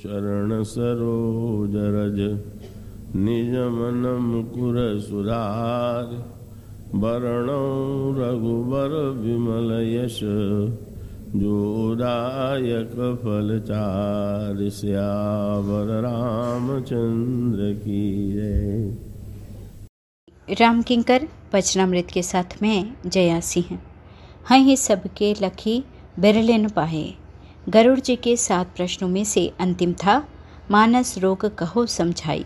चरण सरोज रज, निज मन मुकुर सुधार। वरणौ रघुबर विमल यश जोदायक फलचार श्यावर रामचंद्र की जय। राम किंकर वचनामृत के साथ में जया सिंह हाँ ही सबके लखी बिरले न पाए गरुड़ जी के सात प्रश्नों में से अंतिम था, मानस रोग कहो समझाई।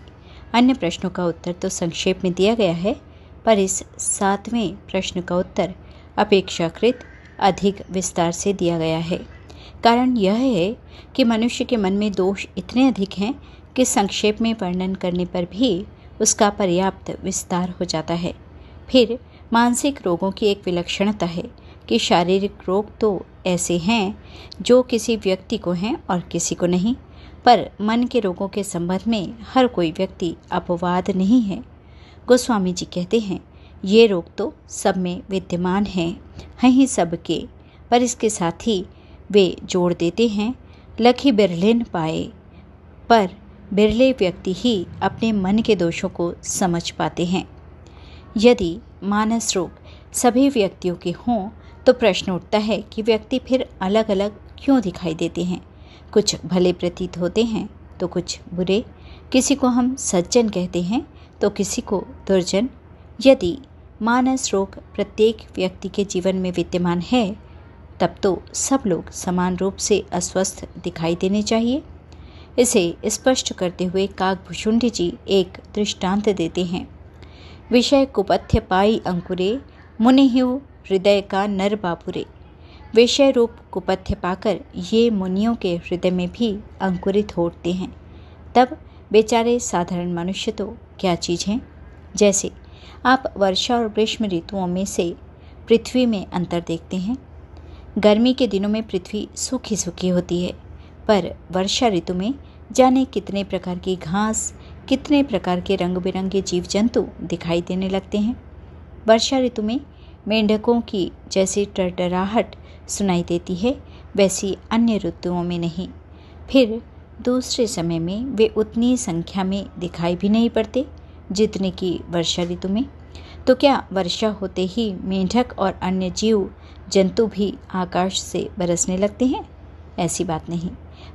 अन्य प्रश्नों का उत्तर तो संक्षेप में दिया गया है, पर इस सातवें प्रश्न का उत्तर अपेक्षाकृत अधिक विस्तार से दिया गया है। कारण यह है कि मनुष्य के मन में दोष इतने अधिक हैं कि संक्षेप में वर्णन करने पर भी उसका पर्याप्त विस्तार हो जाता है। फिर मानसिक रोगों की एक विलक्षणता है कि शारीरिक रोग तो ऐसे हैं, जो किसी व्यक्ति को हैं और किसी को नहीं, पर मन के रोगों के संबंध में हर कोई व्यक्ति अपवाद नहीं है। गोस्वामी जी कहते हैं, ये रोग तो सब में विद्यमान हैं हैं ही सबके पर इसके साथ ही वे जोड़ देते हैं, लखी बिरलेन पाए। पर बिरले व्यक्ति ही अपने मन के दोषों को समझ पाते हैं। यदि मानस रोग सभी व्यक्तियों के हों तो प्रश्न उठता है कि व्यक्ति फिर अलग अलग क्यों दिखाई देते हैं? कुछ भले प्रतीत होते हैं तो कुछ बुरे। किसी को हम सज्जन कहते हैं तो किसी को दुर्जन। यदि मानस रोग प्रत्येक व्यक्ति के जीवन में विद्यमान है, तब तो सब लोग समान रूप से अस्वस्थ दिखाई देने चाहिए। इसे स्पष्ट करते हुए काकभूषुंडी जी एक दृष्टांत देते हैं। विषय कुपथ्य पाई अंकुरे, मुनिहु हृदय का नर बापुरे। विषय रूप कुपथ्य पाकर ये मुनियों के हृदय में भी अंकुरित होते हैं। तब बेचारे साधारण मनुष्य तो क्या चीज़ हैं? जैसे आप वर्षा और ग्रीष्म ऋतुओं में से पृथ्वी में अंतर देखते हैं। गर्मी के दिनों में पृथ्वी सूखी सूखी होती है, पर वर्षा ऋतु में जाने कितने प्रकार की घास, कितने प्रकार के रंग बिरंगे जीव जंतु दिखाई देने लगते हैं। वर्षा ऋतु में मेंढकों की जैसी टरटराहट सुनाई देती है, वैसी अन्य ऋतुओं में नहीं। फिर दूसरे समय में वे उतनी संख्या में दिखाई भी नहीं पड़ते, जितने की वर्षा ऋतु में। तो क्या वर्षा होते ही मेंढक और अन्य जीव जंतु भी आकाश से बरसने लगते हैं? ऐसी बात नहीं।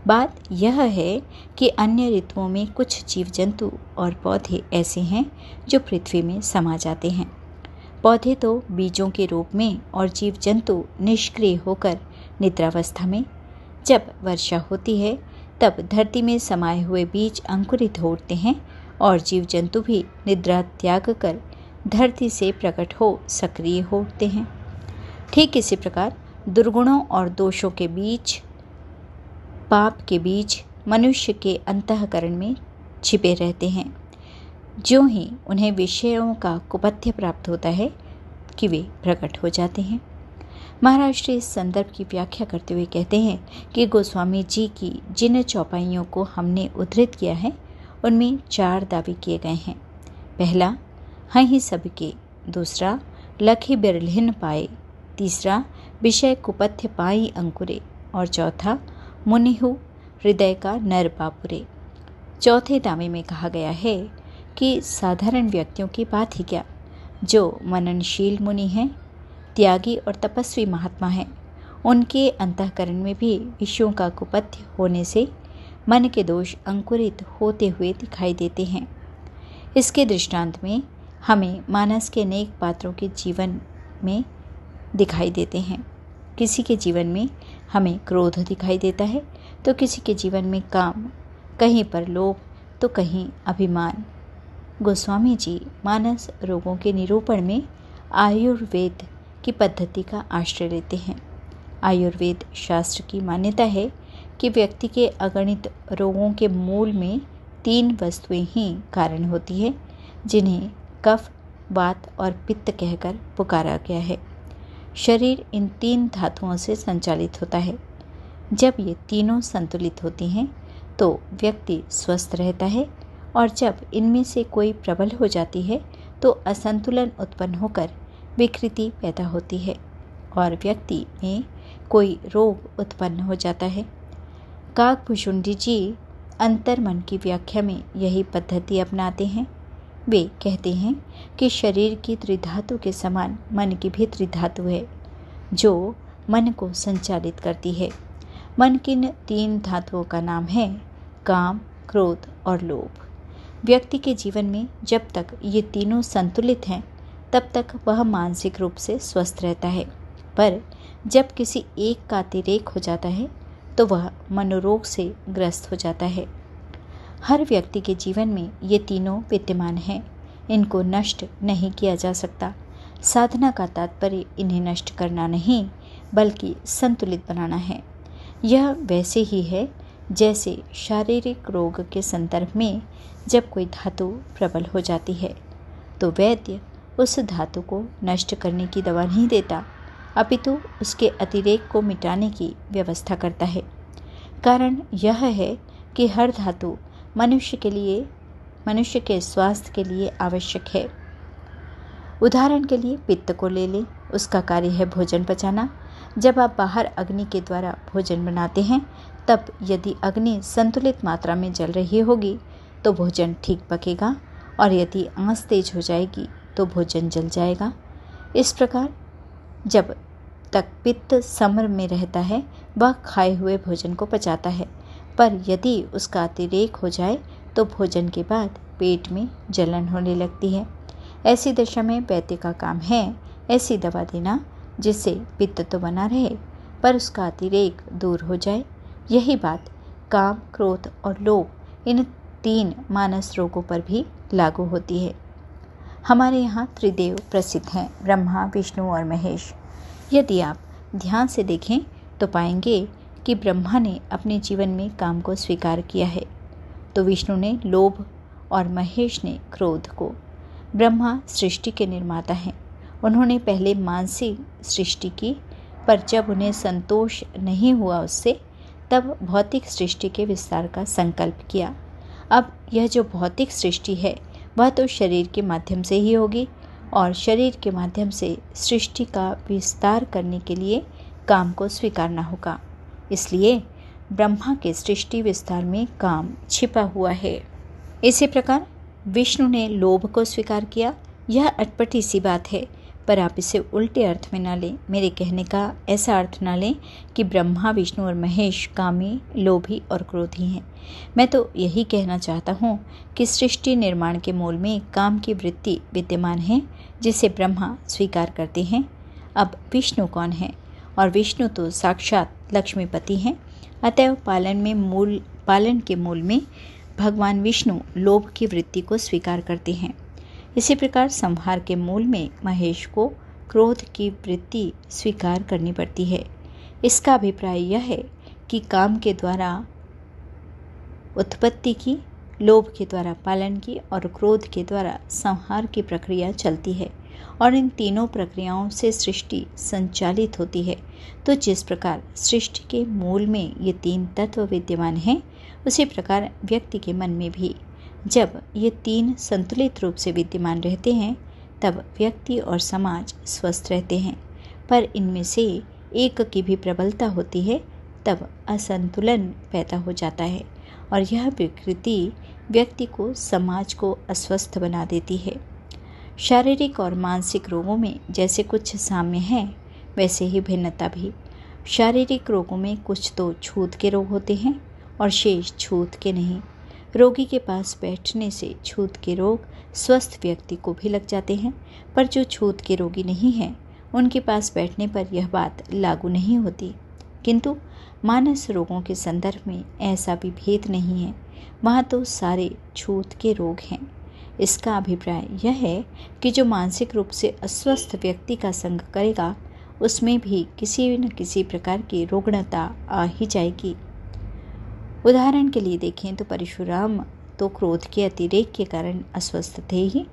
बात यह है कि अन्य ऋतुओं में कुछ जीव जंतु और पौधे ऐसे हैं जो पृथ्वी में समा जाते हैं। पौधे तो बीजों के रूप में और जीव जंतु निष्क्रिय होकर निद्रावस्था में, जब वर्षा होती है, तब धरती में समाये हुए बीज अंकुरित होते हैं और जीव जंतु भी निद्रा त्याग कर धरती से प्रकट हो सक्रिय होते हैं। ठीक इसी प्रकार दुर्गुणों और दोषों के बीच पाप के बीच मनुष्य के अंतकरण में छिपे रहते हैं। जो ही उन्हें विषयों का कुपथ्य प्राप्त होता है कि वे प्रकट हो जाते हैं। महाराष्ट्र इस संदर्भ की व्याख्या करते हुए कहते हैं कि गोस्वामी जी की जिन चौपाइयों को हमने उद्धृत किया है, उनमें चार दावे किए गए हैं। पहला, हैं ही सबके। दूसरा, लखी बिरलिन पाए। तीसरा, विषय कुपथ्य पाई अंकुरे। और चौथा, मुनिहु, हृदय का नर पापुरे चौथे दावे में कहा गया है कि साधारण व्यक्तियों की बात ही क्या? जो मननशील मुनि हैं, त्यागी और तपस्वी महात्मा हैं, उनके अंतकरण में भी विषयों का कुपथ्य होने से मन के दोष अंकुरित होते हुए दिखाई देते हैं। इसके दृष्टांत में हमें मानस के अनेक पात्रों के जीवन में दिखाई देते हैं। किसी के जीवन में हमें क्रोध दिखाई देता है तो किसी के जीवन में काम, कहीं पर लोभ तो कहीं अभिमान। गोस्वामी जी मानस रोगों के निरूपण में आयुर्वेद की पद्धति का आश्रय लेते हैं। आयुर्वेद शास्त्र की मान्यता है कि व्यक्ति के अगणित रोगों के मूल में तीन वस्तुएँ ही कारण होती है, जिन्हें कफ वात और पित्त कहकर पुकारा गया है। शरीर इन तीन धातुओं से संचालित होता है। जब ये तीनों संतुलित होती हैं तो व्यक्ति स्वस्थ रहता है और जब इनमें से कोई प्रबल हो जाती है तो असंतुलन उत्पन्न होकर विकृति पैदा होती है और व्यक्ति में कोई रोग उत्पन्न हो जाता है। काकभूषुंडी जी अंतर मन की व्याख्या में यही पद्धति अपनाते हैं। वे कहते हैं कि शरीर की त्रिधातु के समान मन की भी त्रिधातु है, जो मन को संचालित करती है। मन की तीन धातुओं का नाम है, काम, क्रोध और लोभ। व्यक्ति के जीवन में जब तक ये तीनों संतुलित हैं, तब तक वह मानसिक रूप से स्वस्थ रहता है। पर जब किसी एक का अतिरेक हो जाता है तो वह मनोरोग से ग्रस्त हो जाता है। हर व्यक्ति के जीवन में ये तीनों विद्यमान हैं। इनको नष्ट नहीं किया जा सकता। साधना का तात्पर्य इन्हें नष्ट करना नहीं, बल्कि संतुलित बनाना है। यह वैसे ही है जैसे शारीरिक रोग के संदर्भ में जब कोई धातु प्रबल हो जाती है तो वैद्य उस धातु को नष्ट करने की दवा नहीं देता। अपितु उसके अतिरेक को मिटाने की व्यवस्था करता है। कारण यह है कि हर धातु मनुष्य के लिए, मनुष्य के स्वास्थ्य के लिए आवश्यक है। उदाहरण के लिए पित्त को ले लें, उसका कार्य है भोजन पचाना जब आप बाहर अग्नि के द्वारा भोजन बनाते हैं तब यदि अग्नि संतुलित मात्रा में जल रही होगी तो भोजन ठीक पकेगा, और यदि आँच तेज हो जाएगी तो भोजन जल जाएगा। इस प्रकार, जब तक पित्त समर में रहता है, वह खाए हुए भोजन को पचाता है। पर यदि उसका अतिरेक हो जाए तो भोजन के बाद पेट में जलन होने लगती है। ऐसी दशा में वैद्य का काम है ऐसी दवा देना, जिससे पित्त तो बना रहे, पर उसका अतिरेक दूर हो जाए। यही बात काम, क्रोध और लोभ, इन तीन मानस रोगों पर भी लागू होती है। हमारे यहाँ त्रिदेव प्रसिद्ध हैं, ब्रह्मा, विष्णु और महेश। यदि आप ध्यान से देखें तो पाएँगे कि ब्रह्मा ने अपने जीवन में काम को स्वीकार किया है। तो विष्णु ने लोभ और महेश ने क्रोध को। ब्रह्मा सृष्टि के निर्माता हैं। उन्होंने पहले मानसिक सृष्टि की, पर जब उन्हें संतोष नहीं हुआ उससे तब भौतिक सृष्टि के विस्तार का संकल्प किया। अब यह जो भौतिक सृष्टि है, वह तो शरीर के माध्यम से ही होगी और शरीर के माध्यम से सृष्टि का विस्तार करने के लिए काम को स्वीकारना होगा। इसलिए ब्रह्मा के सृष्टि विस्तार में काम छिपा हुआ है। इसी प्रकार विष्णु ने लोभ को स्वीकार किया। यह अटपटी सी बात है पर आप इसे उल्टे अर्थ में ना लें। मेरे कहने का ऐसा अर्थ ना लें कि ब्रह्मा, विष्णु और महेश कामी, लोभी और क्रोधी हैं। मैं तो यही कहना चाहता हूँ कि सृष्टि निर्माण के मूल में काम की वृत्ति विद्यमान है, जिसे ब्रह्मा स्वीकार करते हैं। अब विष्णु कौन है? और विष्णु तो साक्षात लक्ष्मीपति हैं। अतएव पालन में मूल, पालन के मूल में भगवान विष्णु लोभ की वृत्ति को स्वीकार करते हैं। इसी प्रकार संहार के मूल में महेश को क्रोध की वृत्ति स्वीकार करनी पड़ती है। इसका अभिप्राय यह है कि काम के द्वारा, उत्पत्ति की, लोभ के द्वारा पालन की और क्रोध के द्वारा संहार की प्रक्रिया चलती है और इन तीनों प्रक्रियाओं से सृष्टि संचालित होती है। तो जिस प्रकार सृष्टि के मूल में ये तीन तत्व विद्यमान हैं, उसी प्रकार व्यक्ति के मन में भी जब ये तीन संतुलित रूप से विद्यमान रहते हैं, तब व्यक्ति और समाज स्वस्थ रहते हैं। पर इनमें से एक की भी प्रबलता होती है, तब असंतुलन पैदा हो जाता है और यह विकृति व्यक्ति को समाज को अस्वस्थ बना देती है। शारीरिक और मानसिक रोगों में जैसे कुछ साम्य हैं, वैसे ही भिन्नता भी। शारीरिक रोगों में कुछ तो छूत के रोग होते हैं और शेष छूत के नहीं। रोगी के पास बैठने से छूत के रोग स्वस्थ व्यक्ति को भी लग जाते हैं, पर जो छूत के रोगी नहीं हैं, उनके पास बैठने पर यह बात लागू नहीं होती। किंतु मानस रोगों के संदर्भ में ऐसा भी भेद नहीं है। वहाँ तो सारे छूत के रोग हैं। इसका अभिप्राय यह है कि जो मानसिक रूप से अस्वस्थ व्यक्ति का संग करेगा, उसमें भी किसी न किसी प्रकार की रुग्णता आ ही जाएगी। उदाहरण के लिए देखें तो परशुराम तो क्रोध के अतिरेक के कारण अस्वस्थ थे ही।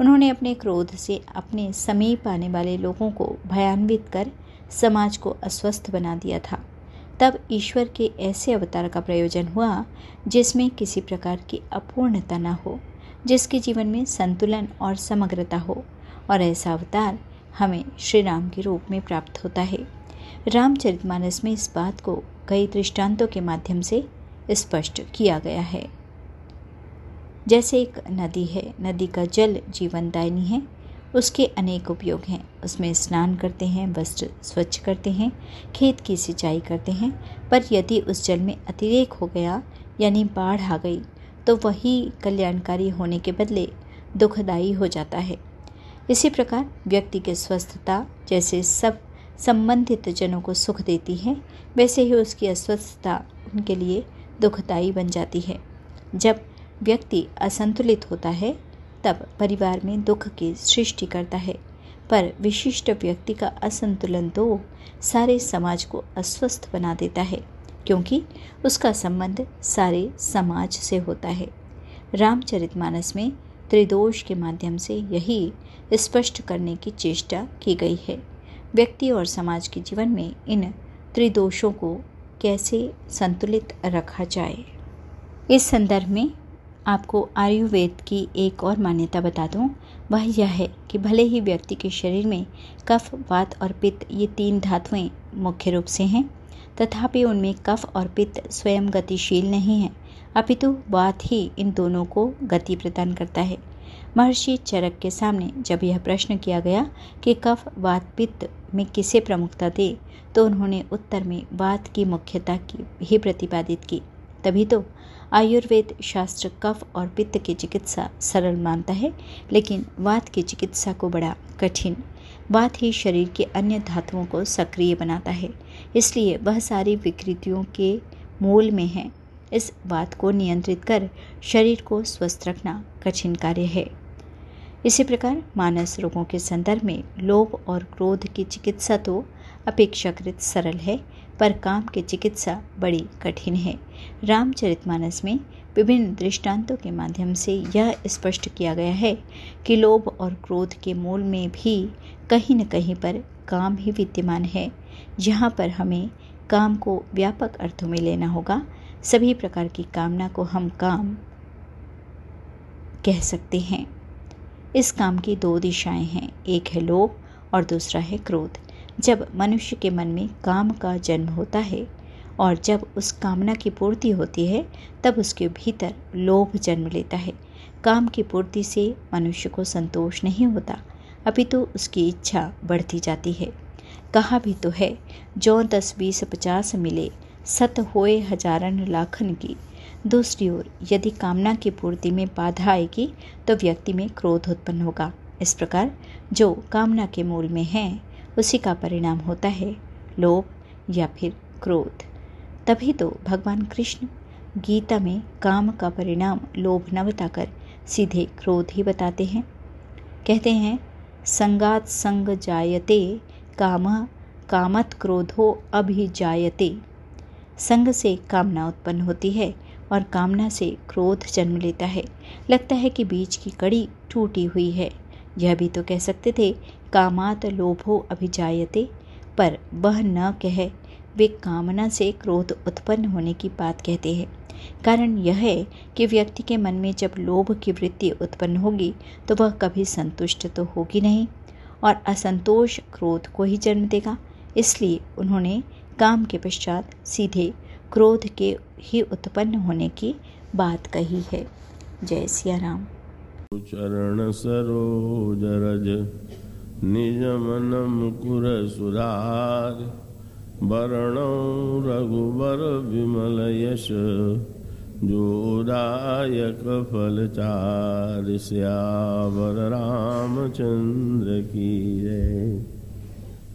उन्होंने अपने क्रोध से अपने समीप आने वाले लोगों को भयान्वित कर समाज को अस्वस्थ बना दिया था। तब ईश्वर के ऐसे अवतार का प्रयोजन हुआ, जिसमें किसी प्रकार की अपूर्णता न हो, जिसके जीवन में संतुलन और समग्रता हो, और ऐसा अवतार हमें श्री राम के रूप में प्राप्त होता है। रामचरितमानस में इस बात को कई दृष्टांतों के माध्यम से स्पष्ट किया गया है। जैसे एक नदी है, नदी का जल जीवनदायिनी है, उसके अनेक उपयोग हैं। उसमें स्नान करते हैं, वस्त्र स्वच्छ करते हैं, खेत की सिंचाई करते हैं, पर यदि उस जल में अतिरेक हो गया, यानी बाढ़ आ गई तो वही कल्याणकारी होने के बदले दुखदायी हो जाता है। इसी प्रकार व्यक्ति की स्वस्थता जैसे सब संबंधित जनों को सुख देती है, वैसे ही उसकी अस्वस्थता उनके लिए दुखदायी बन जाती है। जब व्यक्ति असंतुलित होता है, तब परिवार में दुख की सृष्टि करता है। पर विशिष्ट व्यक्ति का असंतुलन तो सारे समाज को अस्वस्थ बना देता है, क्योंकि उसका संबंध सारे समाज से होता है। रामचरितमानस में त्रिदोष के माध्यम से यही स्पष्ट करने की चेष्टा की गई है। व्यक्ति और समाज के जीवन में इन त्रिदोषों को कैसे संतुलित रखा जाए। इस संदर्भ में आपको आयुर्वेद की एक और मान्यता बता दूँ। वह यह है कि भले ही व्यक्ति के शरीर में कफ, वात और पित्त ये तीन धातुएँ मुख्य रूप से हैं, तथापि उनमें कफ और पित्त स्वयं गतिशील नहीं है। अपितु वात ही इन दोनों को गति प्रदान करता है। महर्षि चरक के सामने जब यह प्रश्न किया गया कि कफ वात पित्त में किसे प्रमुखता दे तो उन्होंने उत्तर में वात की मुख्यता की ही प्रतिपादित की। तभी तो आयुर्वेद शास्त्र कफ और पित्त की चिकित्सा सरल मानता है, लेकिन वात की चिकित्सा को बड़ा कठिन। वात ही शरीर के अन्य धातुओं को सक्रिय बनाता है, इसलिए वह सारी विकृतियों के मूल में है। इस बात को नियंत्रित कर शरीर को स्वस्थ रखना कठिन कार्य है। इसी प्रकार मानस रोगों के संदर्भ में लोभ और क्रोध की चिकित्सा तो अपेक्षाकृत सरल है, पर काम की चिकित्सा बड़ी कठिन है। रामचरितमानस में विभिन्न दृष्टांतों के माध्यम से यह स्पष्ट किया गया है कि लोभ और क्रोध के मूल में भी कहीं न कहीं पर काम ही विद्यमान है। यहाँ पर हमें काम को व्यापक अर्थों में लेना होगा, सभी प्रकार की कामना को हम काम कह सकते हैं। इस काम की दो दिशाएँ हैं, एक है लोभ और दूसरा है क्रोध। जब मनुष्य के मन में काम का जन्म होता है और जब उस कामना की पूर्ति होती है, तब उसके भीतर लोभ जन्म लेता है। काम की पूर्ति से मनुष्य को संतोष नहीं होता अपितु तो उसकी इच्छा बढ़ती जाती है। कहा भी तो है जो दस बीस पचास मिले, सत होए हजारन लाखन की। दूसरी ओर, यदि कामना की पूर्ति में बाधा आएगी तो व्यक्ति में क्रोध उत्पन्न होगा। इस प्रकार, जो कामना के मूल में है, उसी का परिणाम होता है, लोभ या फिर क्रोध। तभी तो भगवान कृष्ण गीता में काम का परिणाम लोभ न बताकर सीधे क्रोध ही बताते हैं। कहते हैं, संगात संग जायते, काम, कामत क्रोधो अभिजायते। संग से कामना उत्पन्न होती है और कामना से क्रोध जन्म लेता है। लगता है कि बीच की कड़ी टूटी हुई है। यह भी तो कह सकते थे, कामात लोभो अभिजायते। पर वह न कह, वे कामना से क्रोध उत्पन्न होने की बात कहते हैं। कारण यह है कि व्यक्ति के मन में जब लोभ की वृत्ति उत्पन्न होगी तो वह कभी संतुष्ट तो होगी नहीं और असंतोष क्रोध को ही जन्म देगा। इसलिए उन्होंने काम के पश्चात सीधे क्रोध के ही उत्पन्न होने की बात कही है। जय सिया राम चरण सरोज रज, निज मन मुकुर सुधार वरण रघुबर विमल यश, जोदायक फल चार श्यावर रामचंद्र की जय।